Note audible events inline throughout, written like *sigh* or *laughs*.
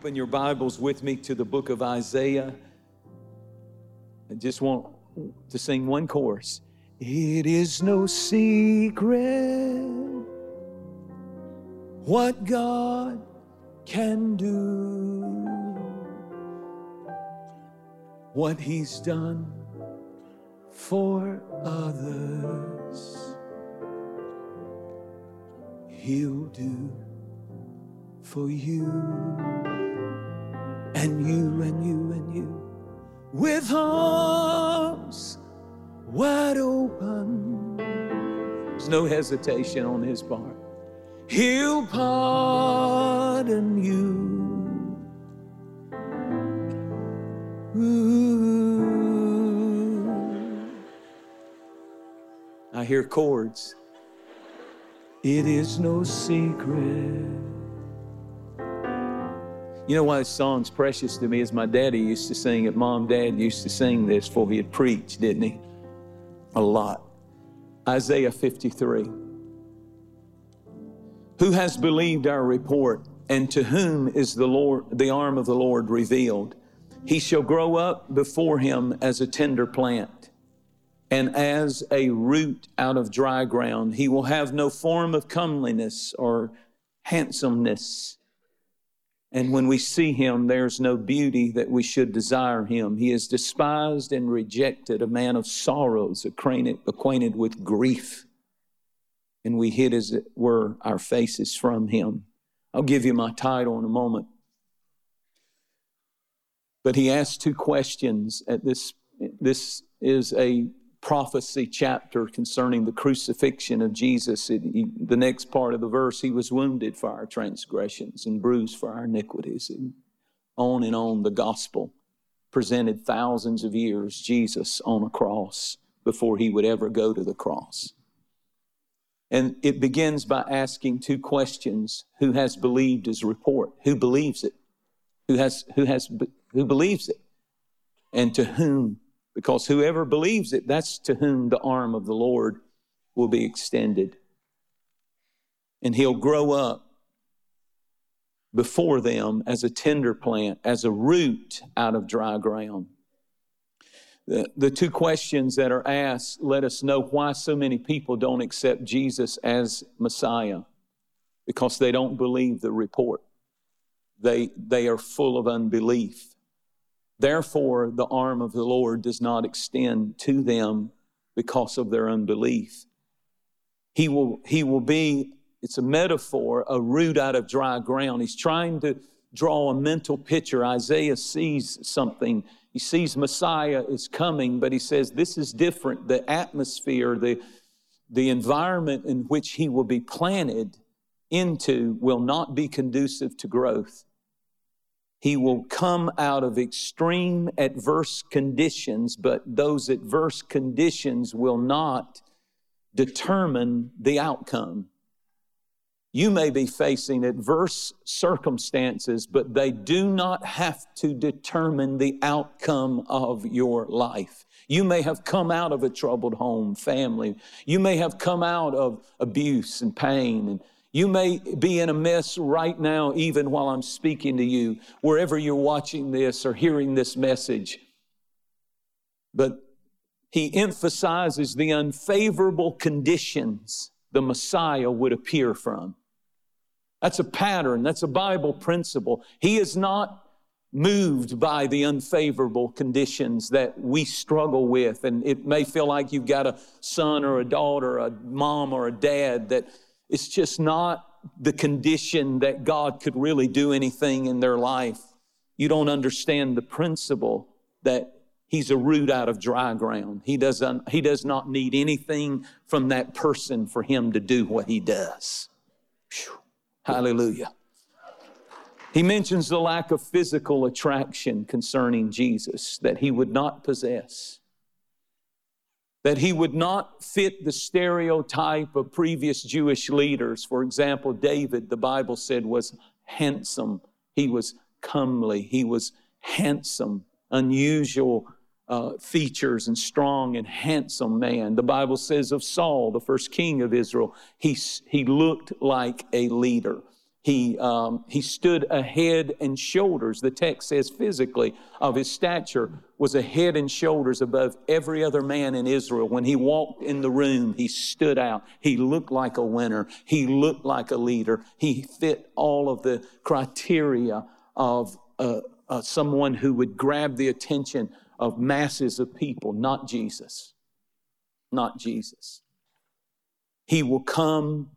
open your Bibles with me to the book of Isaiah? I just want to sing one chorus. It is no secret what God can do, what He's done for others, He'll do for you and you and you and you with arms wide open. There's no hesitation on his part. He'll pardon you. Ooh. I hear chords. It is no secret. You know why this song's precious to me is my daddy used to sing it. Mom, dad used to sing this before he had preached, didn't he? A lot. Isaiah 53. Who has believed our report, and to whom is the Lord the arm of the Lord revealed? He shall grow up before him as a tender plant, and as a root out of dry ground. He will have no form of comeliness or handsomeness. And when we see him, there's no beauty that we should desire him. He is despised and rejected, a man of sorrows, acquainted, with grief. And we hid, as it were, our faces from him. I'll give you my title in a moment. But he asked two questions at this. This is a prophecy chapter concerning the crucifixion of Jesus. It, he, the next part of the verse, he was wounded for our transgressions and bruised for our iniquities. And on and on, the gospel presented thousands of years Jesus on a cross before he would ever go to the cross. And it begins by asking two questions Who has believed his report? Who believes it? Who, has, who, has, who believes it? And to whom because whoever believes it, that's to whom the arm of the Lord will be extended. And he'll grow up before them as a tender plant, as a root out of dry ground. The, the two questions that are asked let us know why so many people don't accept Jesus as Messiah because they don't believe the report. They, they are full of unbelief. Therefore, the arm of the Lord does not extend to them because of their unbelief. He will, he will be, it's a metaphor, a root out of dry ground. He's trying to draw a mental picture. Isaiah sees something. He sees Messiah is coming, but he says this is different. The atmosphere, the, the environment in which he will be planted into will not be conducive to growth. He will come out of extreme adverse conditions, but those adverse conditions will not determine the outcome. You may be facing adverse circumstances, but they do not have to determine the outcome of your life. You may have come out of a troubled home, family. You may have come out of abuse and pain and you may be in a mess right now, even while I'm speaking to you, wherever you're watching this or hearing this message. But he emphasizes the unfavorable conditions the Messiah would appear from. That's a pattern, that's a Bible principle. He is not moved by the unfavorable conditions that we struggle with. And it may feel like you've got a son or a daughter, a mom or a dad that it's just not the condition that God could really do anything in their life. You don't understand the principle that He's a root out of dry ground. He, doesn't, he does not need anything from that person for him to do what he does. Whew. Hallelujah. He mentions the lack of physical attraction concerning Jesus that he would not possess that he would not fit the stereotype of previous Jewish leaders. For example, David, the Bible said, was handsome. He was comely. He was handsome, unusual uh, features, and strong and handsome man. The Bible says of Saul, the first king of Israel, he, he looked like a leader. He, um, he stood a head and shoulders, the text says physically, of his stature was a head and shoulders above every other man in Israel. When he walked in the room, he stood out. He looked like a winner. He looked like a leader. He fit all of the criteria of uh, uh, someone who would grab the attention of masses of people, not Jesus. Not Jesus. He will come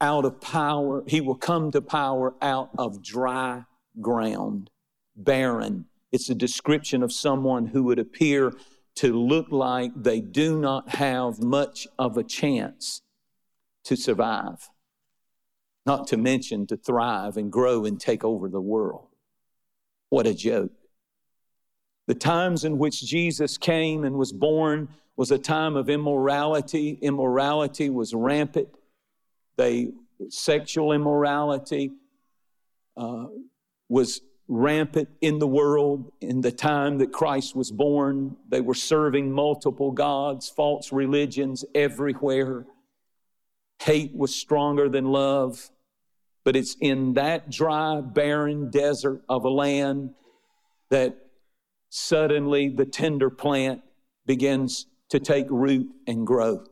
out of power. He will come to power out of dry ground, barren. It's a description of someone who would appear to look like they do not have much of a chance to survive, not to mention to thrive and grow and take over the world. What a joke. The times in which Jesus came and was born was a time of immorality. Immorality was rampant. They sexual immorality uh, was rampant in the world in the time that Christ was born. They were serving multiple gods, false religions everywhere. Hate was stronger than love. But it's in that dry, barren desert of a land that suddenly the tender plant begins to take root and grow.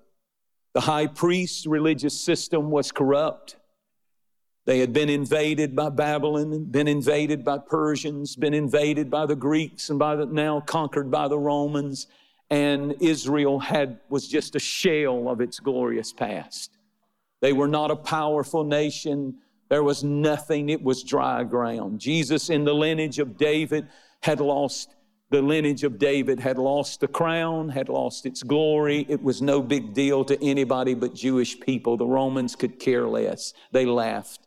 The high priest's religious system was corrupt. They had been invaded by Babylon, been invaded by Persians, been invaded by the Greeks, and by the, now conquered by the Romans. And Israel had, was just a shell of its glorious past. They were not a powerful nation. There was nothing. It was dry ground. Jesus, in the lineage of David, had lost the lineage of David had lost the crown, had lost its glory. It was no big deal to anybody but Jewish people. The Romans could care less. They laughed.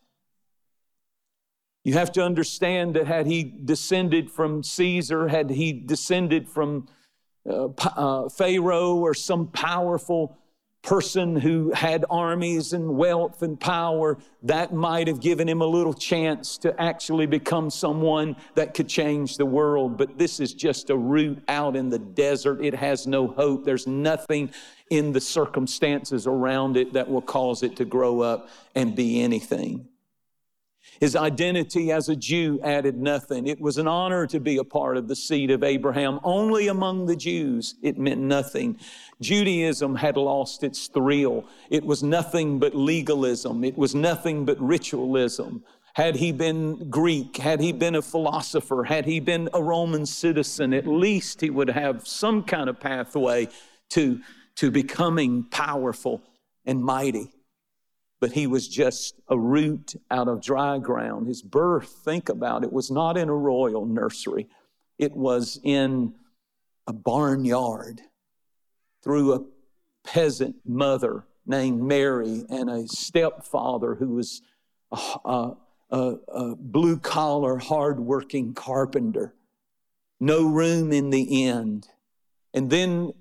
You have to understand that had he descended from Caesar, had he descended from uh, uh, Pharaoh or some powerful person who had armies and wealth and power, that might have given him a little chance to actually become someone that could change the world. But this is just a root out in the desert. It has no hope. There's nothing in the circumstances around it that will cause it to grow up and be anything. His identity as a Jew added nothing. It was an honor to be a part of the seed of Abraham. Only among the Jews, it meant nothing. Judaism had lost its thrill. It was nothing but legalism. It was nothing but ritualism. Had he been Greek, had he been a philosopher, had he been a Roman citizen, at least he would have some kind of pathway to, to becoming powerful and mighty but he was just a root out of dry ground. His birth, think about it, was not in a royal nursery, it was in a barnyard through a peasant mother named Mary and a stepfather who was a, a, a, a blue collar, hardworking carpenter. No room in the end. And then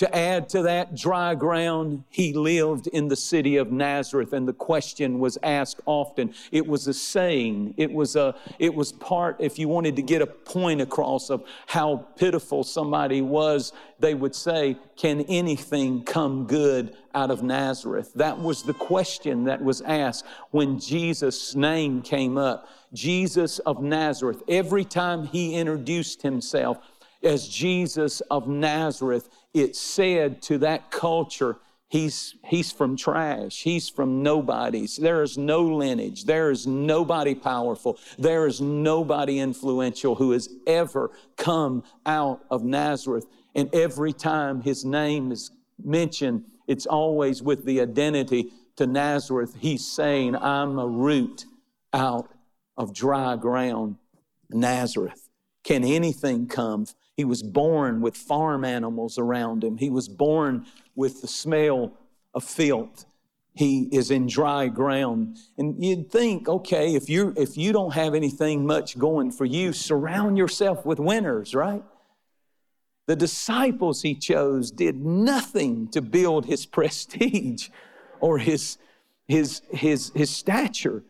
to add to that dry ground, he lived in the city of Nazareth, and the question was asked often. It was a saying. It was a. It was part. If you wanted to get a point across of how pitiful somebody was, they would say, "Can anything come good out of Nazareth?" That was the question that was asked when Jesus' name came up. Jesus of Nazareth. Every time he introduced himself as Jesus of Nazareth, it said to that culture, He's, he's from trash. He's from nobodies. There is no lineage. There is nobody powerful. There is nobody influential who has ever come out of Nazareth. And every time his name is mentioned, it's always with the identity to Nazareth. He's saying, I'm a root out of dry ground, Nazareth. Can anything come he was born with farm animals around him. He was born with the smell of filth. He is in dry ground. And you'd think, okay, if you if you don't have anything much going for you, surround yourself with winners, right? The disciples he chose did nothing to build his *laughs* prestige or his his his his stature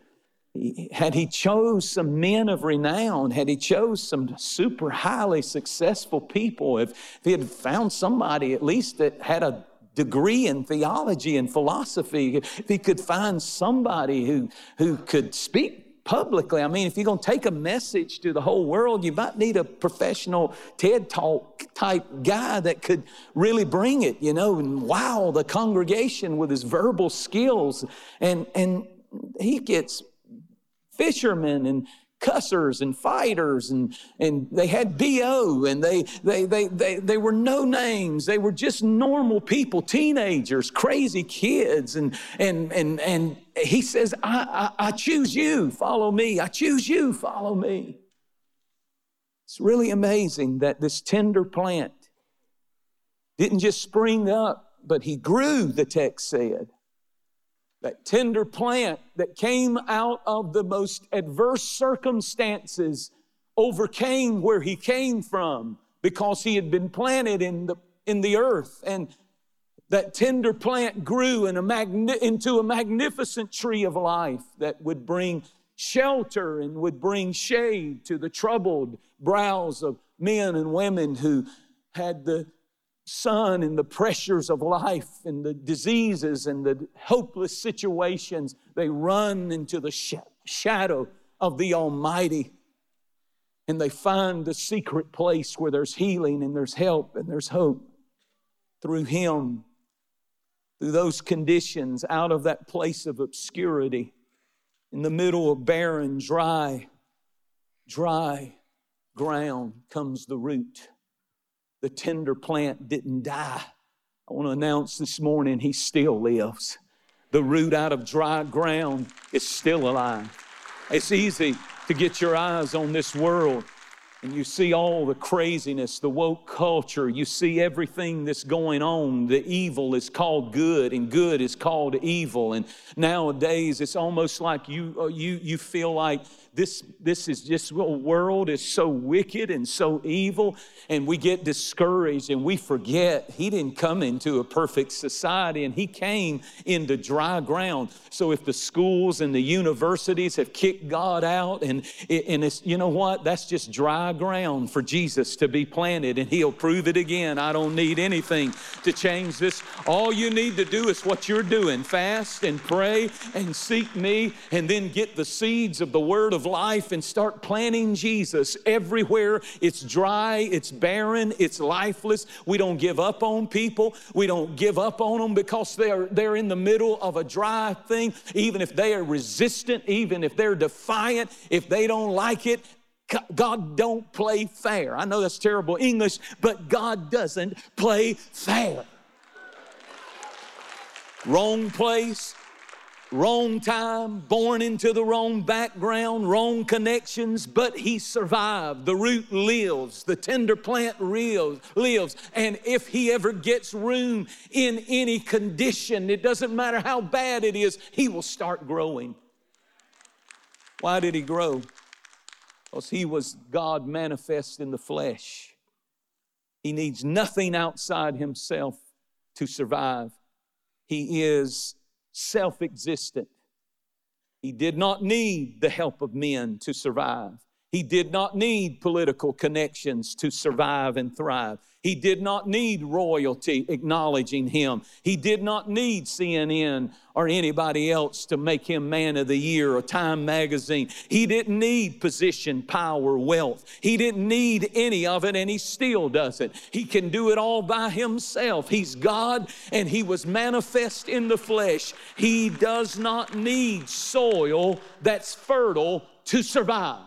had he chose some men of renown had he chose some super highly successful people if, if he had found somebody at least that had a degree in theology and philosophy if he could find somebody who, who could speak publicly. I mean, if you're going to take a message to the whole world, you might need a professional TED Talk type guy that could really bring it, you know, and wow the congregation with his verbal skills. And, and he gets fishermen and cussers and fighters and, and they had BO and they, they, they, they, they were no names. They were just normal people, teenagers, crazy kids. And, and, and, and he says, I, I, I choose you, follow me. I choose you, follow me. It's really amazing that this tender plant didn't just spring up, but he grew, the text said that tender plant that came out of the most adverse circumstances overcame where he came from because he had been planted in the, in the earth. And that tender plant grew in a magni- into a magnificent tree of life that would bring shelter and would bring shade to the troubled brows of men and women who had the sun and the pressures of life and the diseases and the hopeless situations, they run into the sh- shadow of the Almighty. And they find the secret place where there's healing and there's help and there's hope through Him, through those conditions, out of that place of obscurity, in the middle of barren, dry, dry ground comes the root the tender plant didn't die. I want to announce this morning he still lives. The root out of dry ground is still alive. It's easy to get your eyes on this world and you see all the craziness, the woke culture, you see everything that's going on. The evil is called good, and good is called evil. And nowadays, it's almost like you, uh, you, you feel like this, this is just, world is so wicked and so evil, and we get discouraged and we forget He didn't come into a perfect society and He came into dry ground. So if the schools and the universities have kicked God out, and, and it's, you know what? That's just dry ground for Jesus to be planted, and He'll prove it again. I don't need anything to change this. All you need to do is what you're doing fast and pray and seek me, and then get the seeds of the Word of of life and start planting Jesus everywhere. It's dry, it's barren, it's lifeless. We don't give up on people. We don't give up on them because they're, they're in the middle of a dry thing. Even if they are resistant, even if they're defiant, if they don't like it, God don't play fair. I know that's terrible English, but God doesn't play fair. Wrong place, wrong time, born into the wrong background, wrong connections, but he survived. The root lives, the tender plant lives. And if he ever gets room in any condition, it doesn't matter how bad it is, he will start growing. Why did he grow? Because he was God manifest in the flesh. He needs nothing outside himself to survive. He is self existent. He did not need the help of men to survive. He did not need political connections to survive and thrive. He did not need royalty acknowledging him. He did not need CNN or anybody else to make him man of the year or Time magazine. He didn't need position, power, wealth. He didn't need any of it, and he still doesn't. He can do it all by himself. He's God, and he was manifest in the flesh. He does not need soil that's fertile to survive.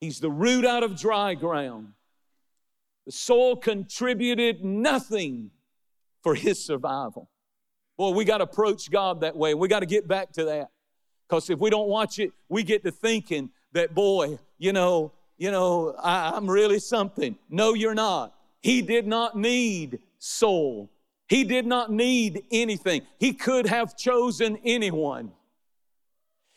He's the root out of dry ground. The soil contributed nothing for his survival. Boy, we got to approach God that way. We got to get back to that. Because if we don't watch it, we get to thinking that, boy, you know, you know, I, I'm really something. No, you're not. He did not need soul. He did not need anything. He could have chosen anyone.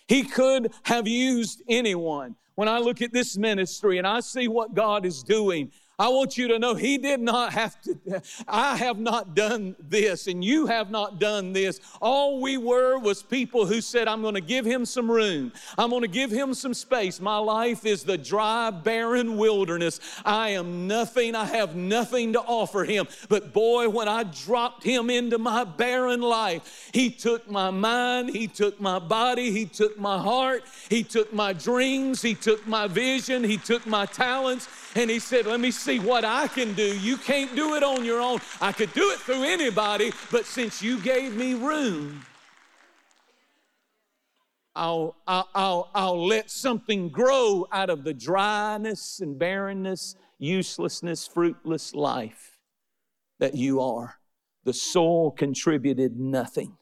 He could have used anyone. When I look at this ministry and I see what God is doing, I want you to know He did not have to, I have not done this, and you have not done this. All we were was people who said, I'm going to give Him some room, I'm going to give Him some space. My life is the dry, barren wilderness. I am nothing, I have nothing to offer Him. But boy, when I dropped Him into my barren life, He took my mind, He took my body, He took my heart, He took my dreams, He took my vision, He took my talents and he said, Let me see what I can do. You can't do it on your own. I could do it through anybody, but since you gave me room, I'll, I'll, I'll, I'll let something grow out of the dryness and barrenness, uselessness, fruitless life that you are. The soil contributed nothing.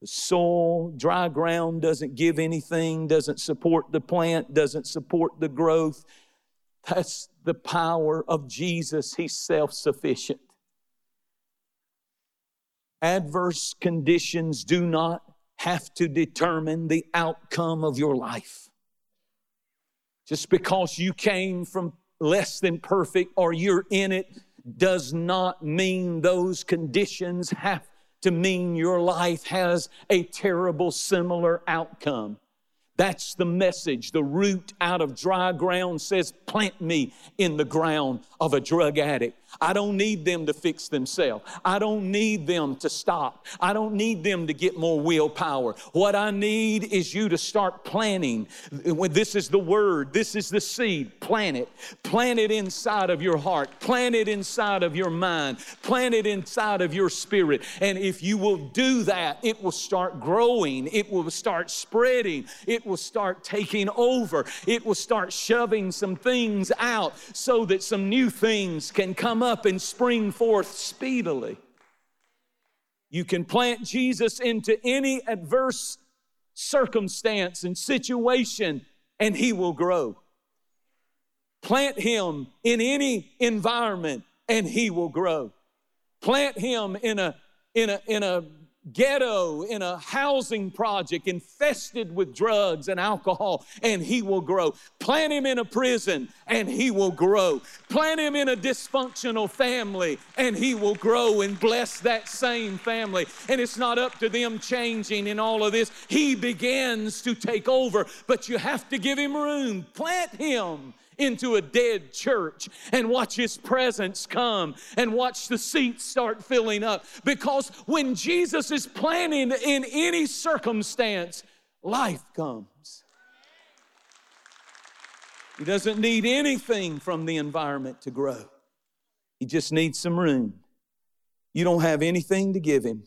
The soil, dry ground doesn't give anything, doesn't support the plant, doesn't support the growth, that's the power of Jesus. He's self sufficient. Adverse conditions do not have to determine the outcome of your life. Just because you came from less than perfect or you're in it does not mean those conditions have to mean your life has a terrible similar outcome. That's the message. The root out of dry ground says, Plant me in the ground of a drug addict. I don't need them to fix themselves. I don't need them to stop. I don't need them to get more willpower. What I need is you to start planting. This is the word, this is the seed. Plant it. Plant it inside of your heart. Plant it inside of your mind. Plant it inside of your spirit. And if you will do that, it will start growing. It will start spreading. It will start taking over. It will start shoving some things out so that some new things can come come up and spring forth speedily. You can plant Jesus into any adverse circumstance and situation, and he will grow. Plant him in any environment, and he will grow. Plant him in a, in a, in a ghetto in a housing project infested with drugs and alcohol, and he will grow. Plant him in a prison, and he will grow. Plant him in a dysfunctional family, and he will grow and bless that same family. And it's not up to them changing in all of this. He begins to take over, but you have to give him room. Plant him into a dead church and watch His presence come and watch the seats start filling up. Because when Jesus is planning in any circumstance, life comes. He doesn't need anything from the environment to grow, He just needs some room. You don't have anything to give Him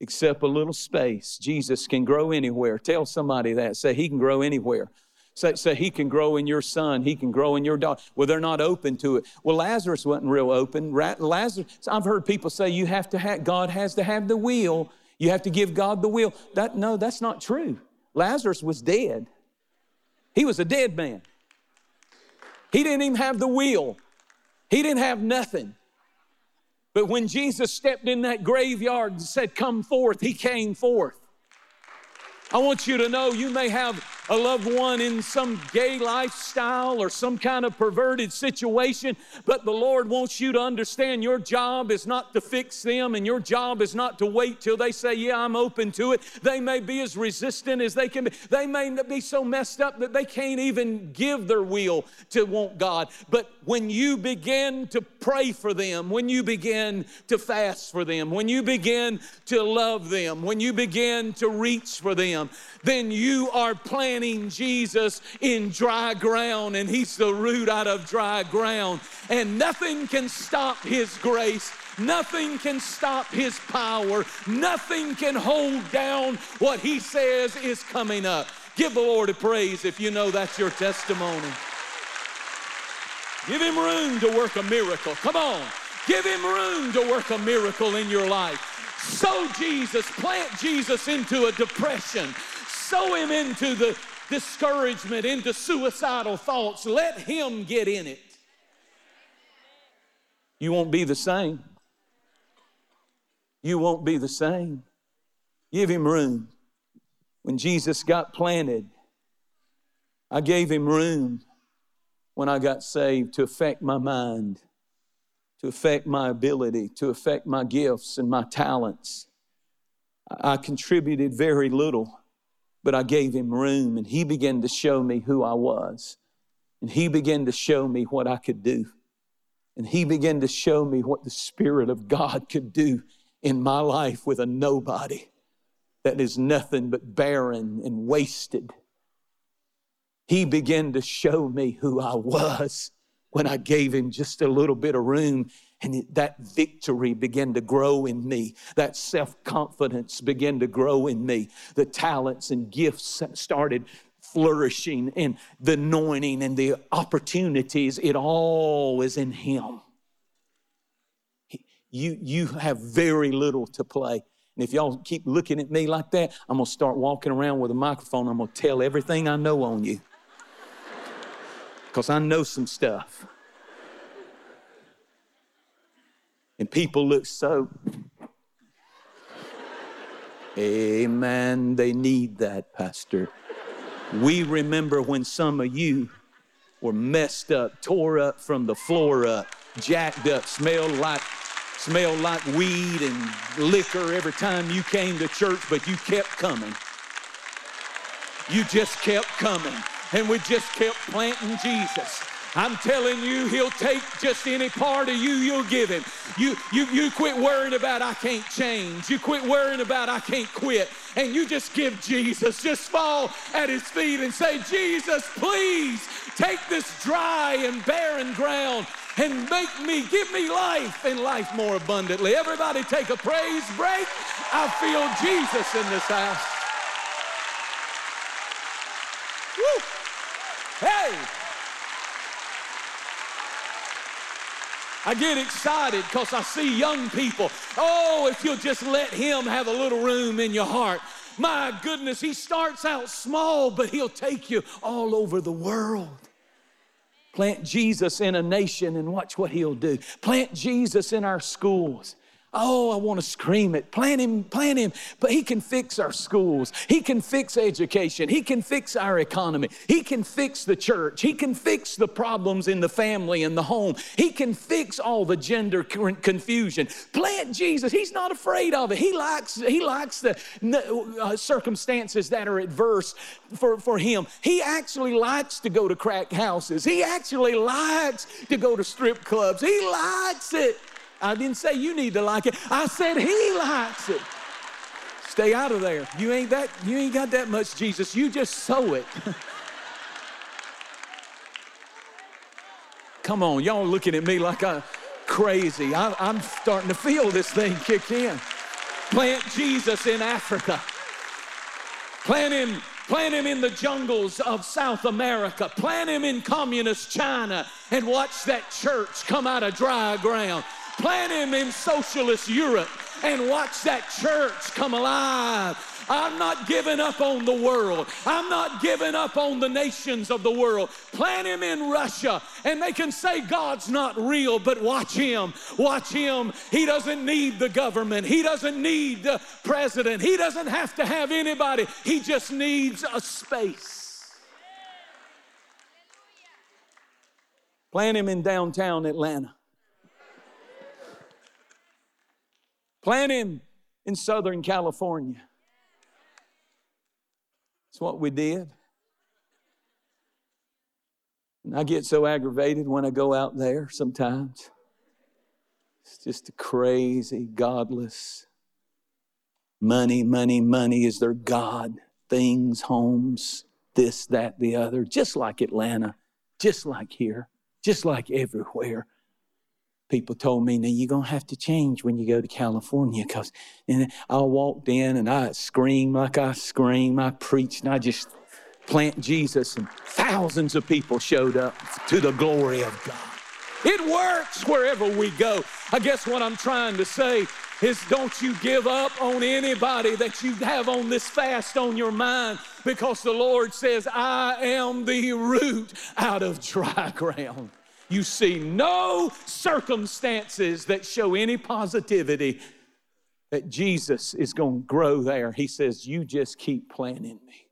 except a little space. Jesus can grow anywhere. Tell somebody that. Say, He can grow anywhere. Say, say he can grow in your son, he can grow in your daughter. Well, they're not open to it. Well, Lazarus wasn't real open. Lazarus, I've heard people say you have to have, God has to have the will. You have to give God the will. That no, that's not true. Lazarus was dead. He was a dead man. He didn't even have the will. He didn't have nothing. But when Jesus stepped in that graveyard and said, Come forth, he came forth. I want you to know you may have a loved one in some gay lifestyle or some kind of perverted situation, but the Lord wants you to understand your job is not to fix them and your job is not to wait till they say, Yeah, I'm open to it. They may be as resistant as they can be. They may be so messed up that they can't even give their will to want God. But when you begin to pray for them, when you begin to fast for them, when you begin to love them, when you begin to reach for them, then you are planting Jesus in dry ground, and He's the root out of dry ground. And nothing can stop His grace. Nothing can stop His power. Nothing can hold down what He says is coming up. Give the Lord a praise if you know that's your testimony. Give Him room to work a miracle. Come on. Give Him room to work a miracle in your life. Sow Jesus, plant Jesus into a depression, sow him into the discouragement, into suicidal thoughts. Let him get in it. You won't be the same. You won't be the same. Give him room. When Jesus got planted, I gave him room. when I got saved to affect my mind, to affect my ability, to affect my gifts and my talents. I contributed very little, but I gave him room and he began to show me who I was. And he began to show me what I could do. And he began to show me what the Spirit of God could do in my life with a nobody that is nothing but barren and wasted. He began to show me who I was when I gave him just a little bit of room. And that victory began to grow in me. That self confidence began to grow in me. The talents and gifts started flourishing, and the anointing and the opportunities, it all is in Him. You, you have very little to play. And if y'all keep looking at me like that, I'm to start walking around with a microphone. I'm to tell everything I know on you. Because I know some stuff. And people look so, Amen. They need that, Pastor. We remember when some of you were messed up, tore up from the floor up, jacked up, smelled like smelled like weed and liquor every time you came to church, but you kept coming. You just kept coming. And we just kept planting Jesus. I'm telling you, he'll take just any part of you you'll give him. You, you, you quit worrying about I can't change. You quit worrying about I can't quit. And you just give Jesus, just fall at his feet and say, Jesus, please take this dry and barren ground and make me, give me life and life more abundantly. Everybody take a praise break. I feel Jesus in this house. Woo. Hey. I get excited because I see young people. Oh, if you'll just let Him have a little room in your heart. My goodness, He starts out small, but He'll take you all over the world. Plant Jesus in a nation and watch what He'll do. Plant Jesus in our schools. Oh, I want to scream it. Plant him, plant him. But he can fix our schools. He can fix education. He can fix our economy. He can fix the church. He can fix the problems in the family and the home. He can fix all the gender confusion. Plant Jesus. He's not afraid of it. He likes, he likes the uh, circumstances that are adverse for, for him. He actually likes to go to crack houses. He actually likes to go to strip clubs. He likes it. I didn't say you need to like it. I said he likes it. Stay out of there. You ain't that you ain't got that much Jesus. You just sow it. *laughs* Come on, y'all looking at me like I'm crazy. I, I'm starting to feel this thing kick in. Plant Jesus in Africa. Plant him Plant him in the jungles of South America. Plant him in communist China and watch that church come out of dry ground. Plant him in socialist Europe and watch that church come alive. I'm not giving up on the world. I'm not giving up on the nations of the world. Plant him in Russia and they can say God's not real, but watch him. Watch him. He doesn't need the government, he doesn't need the president, he doesn't have to have anybody. He just needs a space. Plant him in downtown Atlanta. Plant him in Southern California. That's what we did. And I get so aggravated when I go out there sometimes. It's just a crazy, godless. Money, money, money is their God. Things, homes, this, that, the other, just like Atlanta, just like here, just like everywhere people told me, now you're going to have to change when you go to California because and I walked in and I screamed like I screamed. I preached and I just plant Jesus and thousands of people showed up to the glory of God. It works wherever we go. I guess what I'm trying to say is don't you give up on anybody that you have on this fast on your mind because the Lord says, I am the root out of dry *laughs* ground. You see no circumstances that show any positivity that Jesus is going to grow there. He says, You just keep planting me.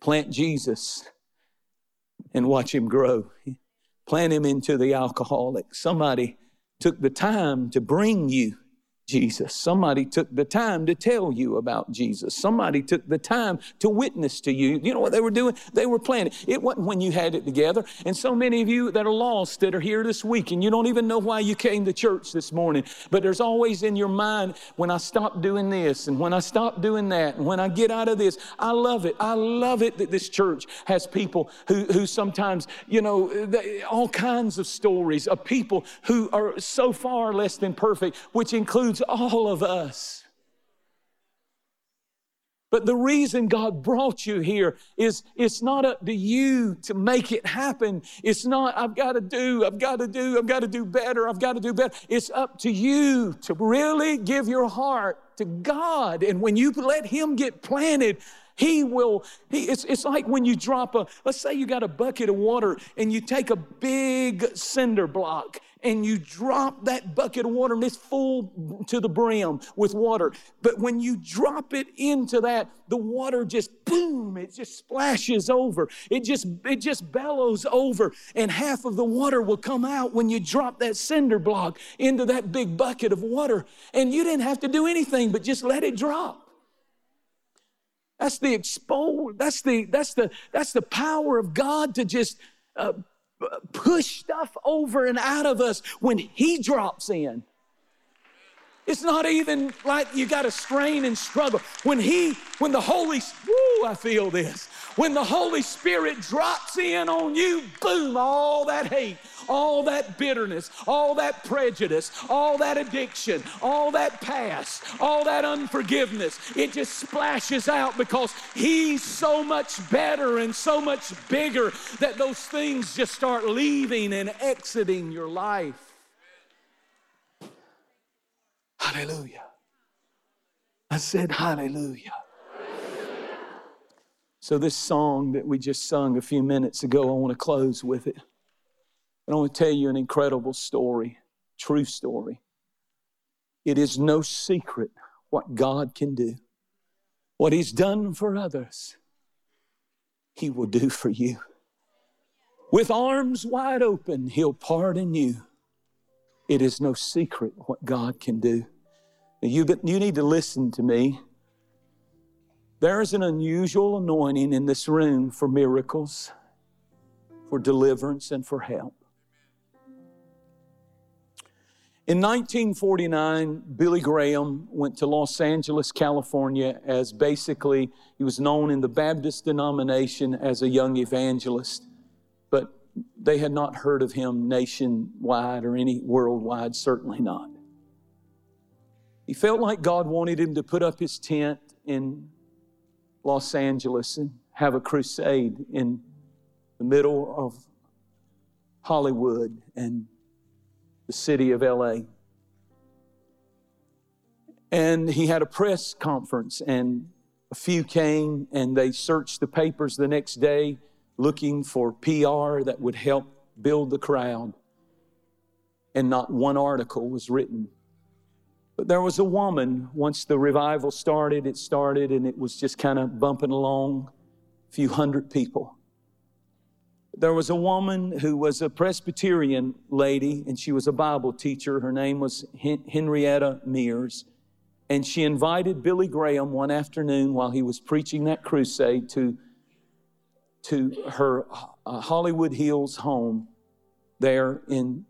Plant Jesus. and watch him grow. Plant him into the alcoholic. Somebody took the time to bring you Jesus. Somebody took the time to tell you about Jesus. Somebody took the time to witness to you. You know what they were doing? They were planning. It wasn't when you had it together. And so many of you that are lost that are here this week and you don't even know why you came to church this morning, but there's always in your mind when I stop doing this and when I stop doing that and when I get out of this, I love it. I love it that this church has people who, who sometimes, you know, they, all kinds of stories of people who are so far less than perfect, which includes includes all of us. But the reason God brought you here is it's not up to you to make it happen. It's not, I've got to do, I've got to do, I've got to do better, I've got to do better. It's up to you to really give your heart to God. And when you let Him get planted, he will, he, it's, it's like when you drop a, let's say you got a bucket of water and you take a big cinder block and you drop that bucket of water and it's full to the brim with water. But when you drop it into that, the water just boom, it just splashes over. It just, it just bellows over. And half of the water will come out when you drop that cinder block into that big bucket of water. And you didn't have to do anything but just let it drop. That's the expose. That's the that's the that's the power of God to just uh, push stuff over and out of us when He drops in. It's not even like you got to strain and struggle. When He, when the Holy, woo, I feel this. When the Holy Spirit drops in on you, boom, all that hate, all that bitterness, all that prejudice, all that addiction, all that past, all that unforgiveness, it just splashes out because He's so much better and so much bigger that those things just start leaving and exiting your life. Hallelujah. I said, Hallelujah. So, this song that we just sung a few minutes ago, I want to close with it. I want to tell you an incredible story, true story. It is no secret what God can do. What He's done for others, He will do for you. With arms wide open, He'll pardon you. It is no secret what God can do. You, you need to listen to me. There is an unusual anointing in this room for miracles, for deliverance, and for help. In 1949, Billy Graham went to Los Angeles, California, as basically he was known in the Baptist denomination as a young evangelist, but they had not heard of him nationwide or any worldwide, certainly not. He felt like God wanted him to put up his tent in Los Angeles and have a crusade in the middle of Hollywood and the city of LA. And he had a press conference, and a few came and they searched the papers the next day looking for PR that would help build the crowd. And not one article was written but there was a woman, once the revival started, it started and it was just kind of bumping along, a few hundred people. There was a woman who was a Presbyterian lady and she was a Bible teacher. Her name was Henrietta Mears. And she invited Billy Graham one afternoon while he was preaching that crusade to, to her uh, Hollywood Hills home there in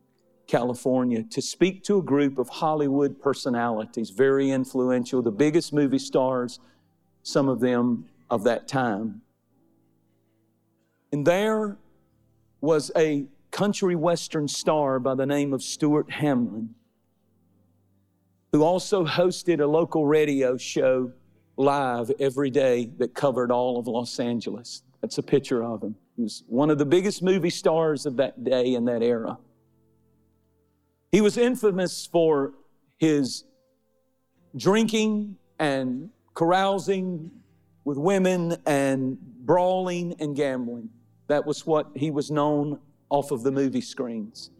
California to speak to a group of Hollywood personalities, very influential, the biggest movie stars, some of them of that time. And there was a country western star by the name of Stuart Hamblen, who also hosted a local radio show live every day that covered all of Los Angeles. That's a picture of him. He was one of the biggest movie stars of that day and that era. He was infamous for his drinking and carousing with women and brawling and gambling. That was what he was known off of the movie screens.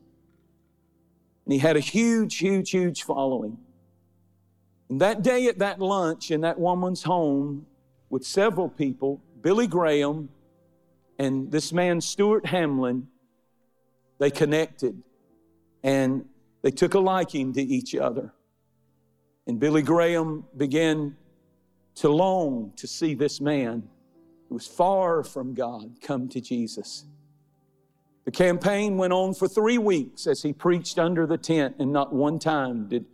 And he had a huge, huge, huge following. And that day at that lunch in that woman's home with several people, Billy Graham And this man, Stuart Hamblen, they connected and they took a liking to each other. And Billy Graham began to long to see this man who was far from God come to Jesus. The campaign went on for three weeks as he preached under the tent, and not one time did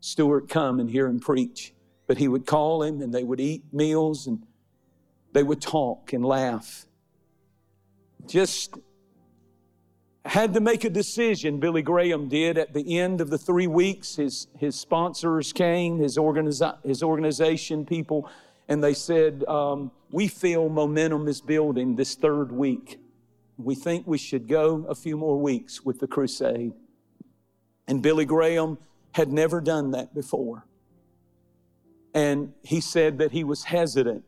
Stuart come and hear him preach. But he would call him, and they would eat meals, and they would talk and laugh. Just had to make a decision, Billy Graham did. At the end of the three weeks, his, his sponsors came, his, organiza- his organization people, and they said, um, We feel momentum is building this third week. We think we should go a few more weeks with the crusade. And Billy Graham had never done that before. And he said that he was hesitant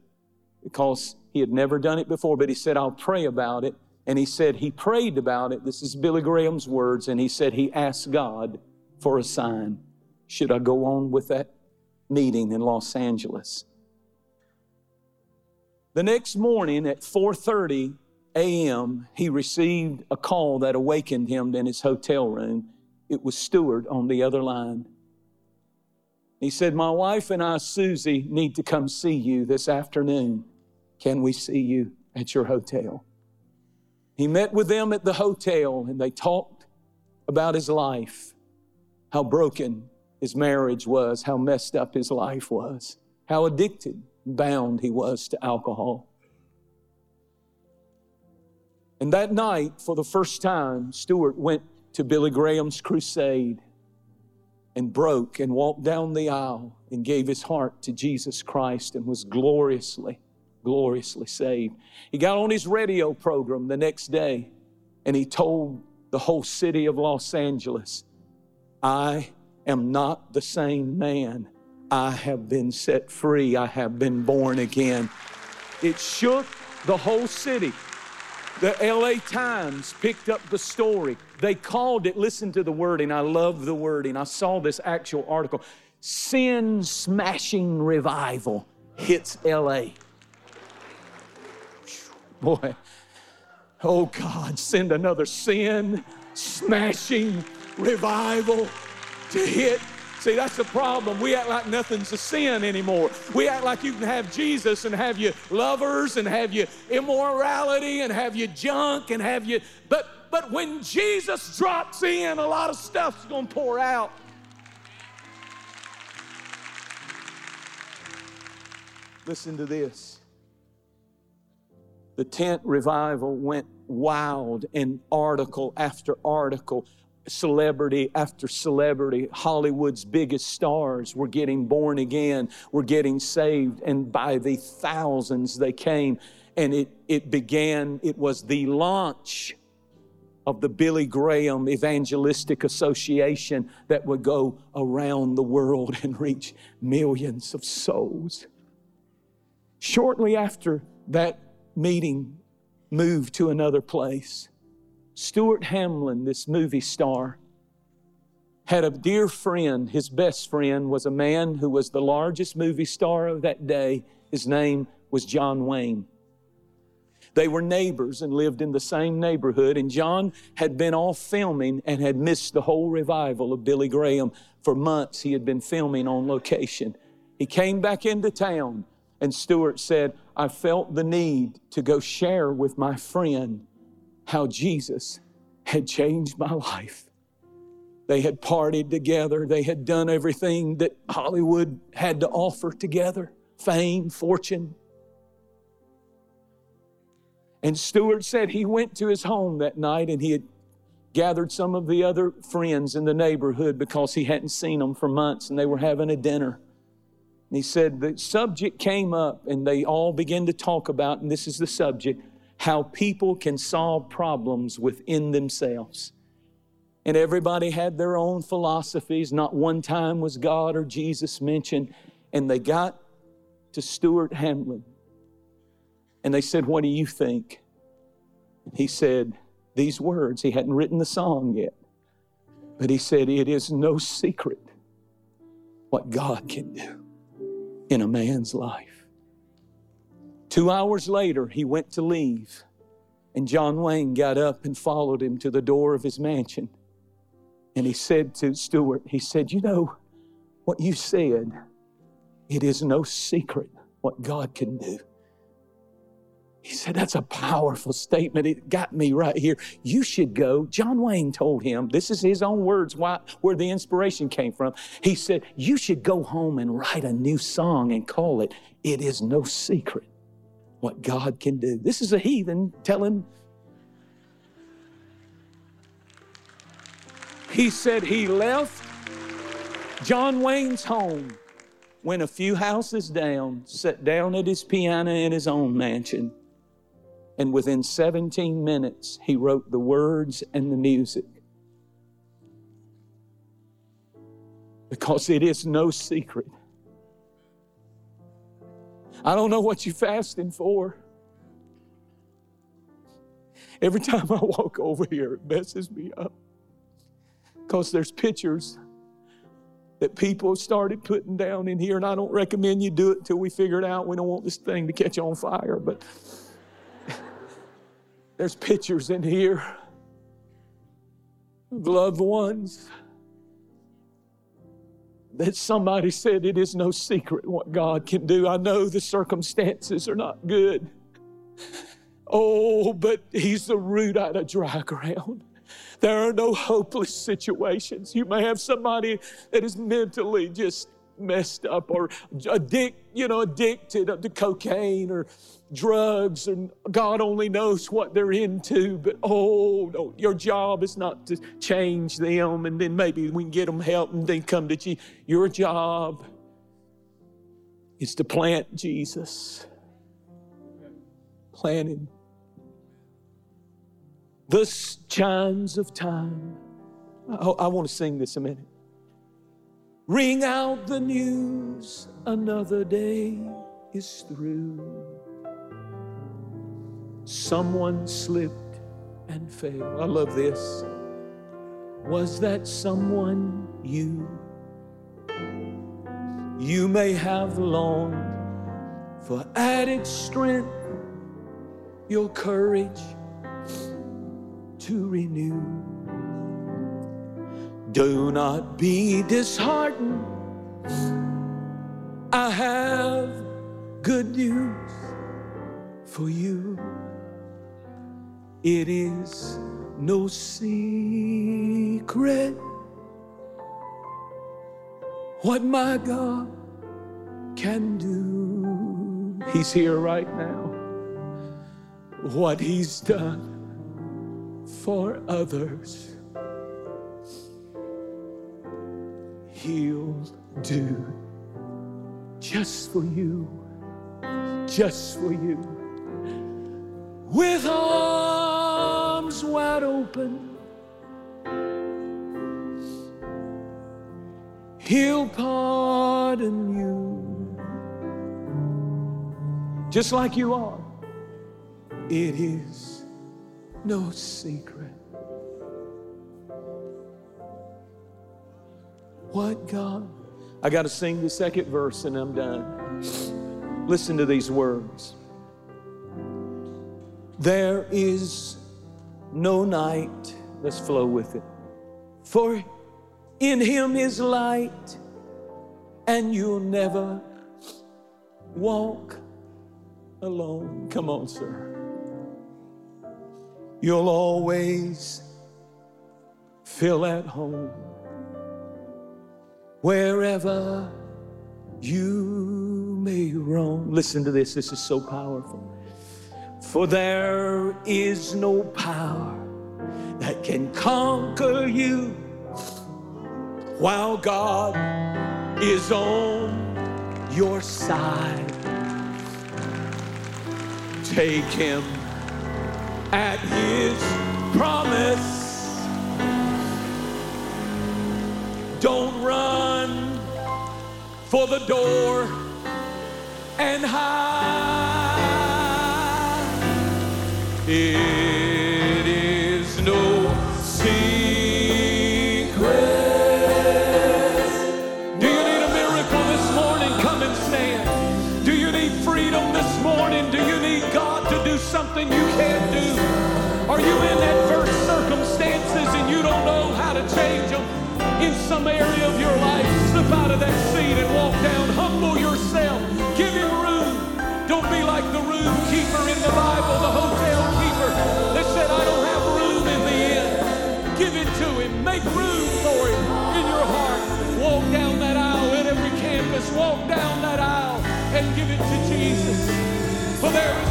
because he had never done it before, but he said, I'll pray about it. And he said he prayed about it. This is Billy Graham's words. And he said he asked God for a sign. Should I go on with that meeting in Los Angeles? The next morning at 4:30 a.m., he received a call that awakened him in his hotel room. It was Stuart on the other line. He said, My wife and I, Susie, need to come see you this afternoon. Can we see you at your hotel? He met with them at the hotel and they talked about his life, how broken his marriage was, how messed up his life was, how addicted, bound he was to alcohol. And that night, for the first time, Stuart went to Billy Graham's crusade and broke and walked down the aisle and gave his heart to Jesus Christ and was gloriously gloriously saved. He got on his radio program the next day and he told the whole city of Los Angeles, I am not the same man. I have been set free. I have been born again. It shook the whole city. The LA Times picked up the story. They called it, listen to the wording. I love the wording. I saw this actual article. Sin smashing revival hits LA. Boy, oh God, send another sin smashing revival to hit. See, that's the problem. We act like nothing's a sin anymore. We act like you can have Jesus and have your lovers and have your immorality and have your junk and have your. But but when Jesus drops in, a lot of stuff's going to pour out. Listen to this the tent revival went wild in article after article celebrity after celebrity, Hollywood's biggest stars were getting born again, were getting saved, and by the thousands they came. And it, it began, it was the launch of the Billy Graham Evangelistic Association that would go around the world and reach millions of souls. Shortly after that meeting moved to another place. Stuart Hamblen, this movie star, had a dear friend. His best friend was a man who was the largest movie star of that day. His name was John Wayne. They were neighbors and lived in the same neighborhood, and John had been off filming and had missed the whole revival of Billy Graham. For months, he had been filming on location. He came back into town, and Stuart said, I felt the need to go share with my friend how Jesus had changed my life. They had partied together, they had done everything that Hollywood had to offer together fame, fortune. And Stuart said he went to his home that night and he had gathered some of the other friends in the neighborhood because he hadn't seen them for months and they were having a dinner. And he said the subject came up and they all began to talk about, and this is the subject, how people can solve problems within themselves. And everybody had their own philosophies. Not one time was God or Jesus mentioned. And they got to Stuart Hamblen And they said, What do you think? He said these words. He hadn't written the song yet. But he said, It is no secret what God can do in a man's life. Two hours later, he went to leave. And John Wayne got up and followed him to the door of his mansion. And he said to Stuart, he said, You know what you said? It is no secret what God can do. He said, That's a powerful statement. It got me right here. You should go. John Wayne told him, this is his own words, why, where the inspiration came from. He said, You should go home and write a new song and call it, It is No Secret what God can do. This is a heathen telling. He said he left John Wayne's home, went a few houses down, sat down at his piano in his own mansion, and within 17 minutes, he wrote the words and the music. Because it is no secret I don't know what you're fasting for. Every time I walk over here, it messes me up. Because there's pictures that people started putting down in here, and I don't recommend you do it until we figure it out. We don't want this thing to catch on fire, but there's pictures in here of loved ones that somebody said it is no secret what God can do. I know the circumstances are not good. Oh, but He's the root out of dry ground. There are no hopeless situations. You may have somebody that is mentally just messed up or addict, you know, addicted to cocaine or drugs, and God only knows what they're into. But oh, no, your job is not to change them, and then maybe we can get them help and then come to you. Your job is to plant Jesus, planting the chimes of time. I want to sing this a minute. Ring out the news, another day is through. Someone slipped and fell. I love this. Was that someone you? You may have longed for added strength, your courage to renew. Do not be disheartened. I have good news for you. It is no secret what my God can do. He's here right now. What He's done for others he'll do just for you, just for you. With arms wide open, he'll pardon you. Just like you are, it is no secret. What God? I got to sing the second verse and I'm done. Listen to these words. There is no night, let's flow with it. For in Him is light, and you'll never walk alone. Come on, sir. You'll always feel at home wherever you may roam. Listen to this, this is so powerful. For there is no power that can conquer you while God is on your side. Take him at his promise. Don't run for the door and hide. It is no secret. Do you need a miracle this morning? Come and stand. Do you need freedom this morning? Do you need God to do something you can't do? Are you in adverse circumstances and you don't know how to change them? In some area of your life, slip out of that seat and walk down. Humble yourself. Give him room. Don't be like the room keeper in the Bible, the Holy there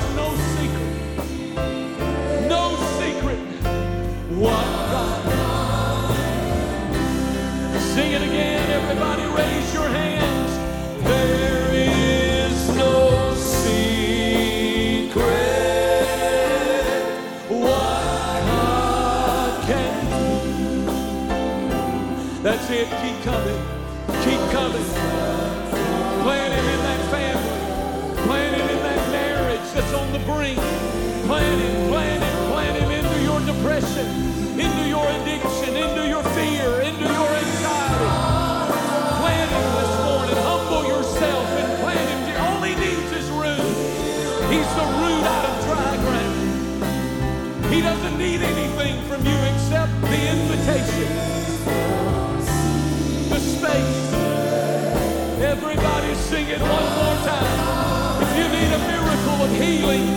healing,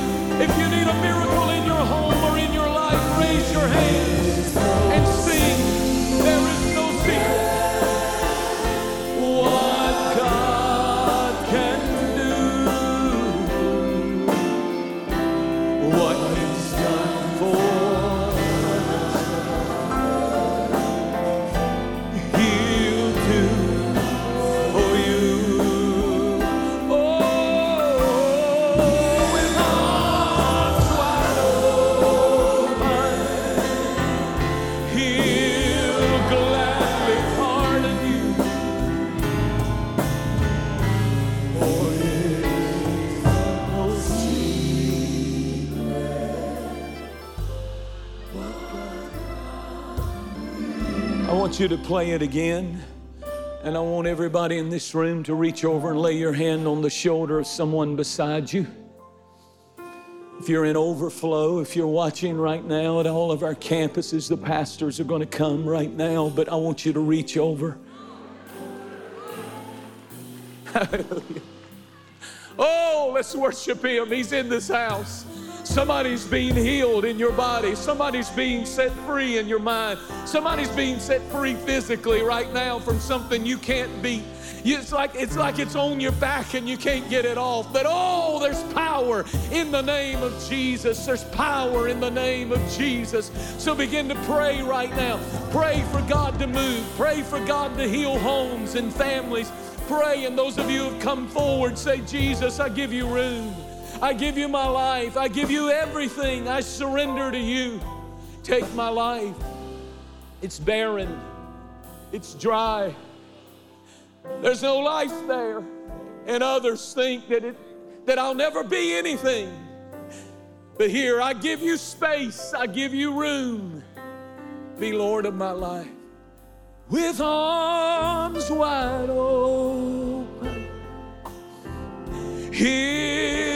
if you need a miracle in your home or in your life, raise your hands want you to play it again. And I want everybody in this room to reach over and lay your hand on the shoulder of someone beside you. If you're in overflow, if you're watching right now at all of our campuses, the pastors are going to come right now, but I want you to reach over. *laughs* Hallelujah. Oh, let's worship Him. He's in this house. Somebody's being healed in your body. Somebody's being set free in your mind. Somebody's being set free physically right now from something you can't beat. It's like it's like it's on your back and you can't get it off. But oh, there's power in the name of Jesus. There's power in the name of Jesus. So begin to pray right now. Pray for God to move. Pray for God to heal homes and families. Pray, and those of you who have come forward, say, Jesus, I give you room. I give you my life. I give you everything. I surrender to you. Take my life. It's barren, it's dry. There's no life there. And others think that, it, that I'll never be anything. But here, I give you space, I give you room. Be Lord of my life. With arms wide open, He'll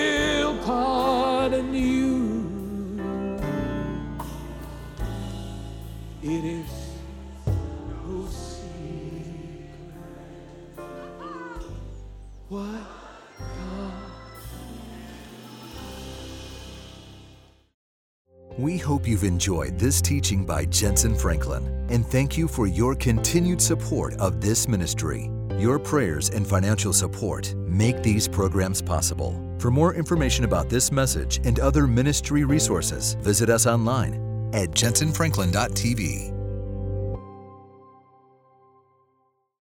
It is no secret what We hope you've enjoyed this teaching by Jentezen Franklin and thank you for your continued support of this ministry. Your prayers and financial support make these programs possible. For more information about this message and other ministry resources, visit us online at jentezenfranklin.tv.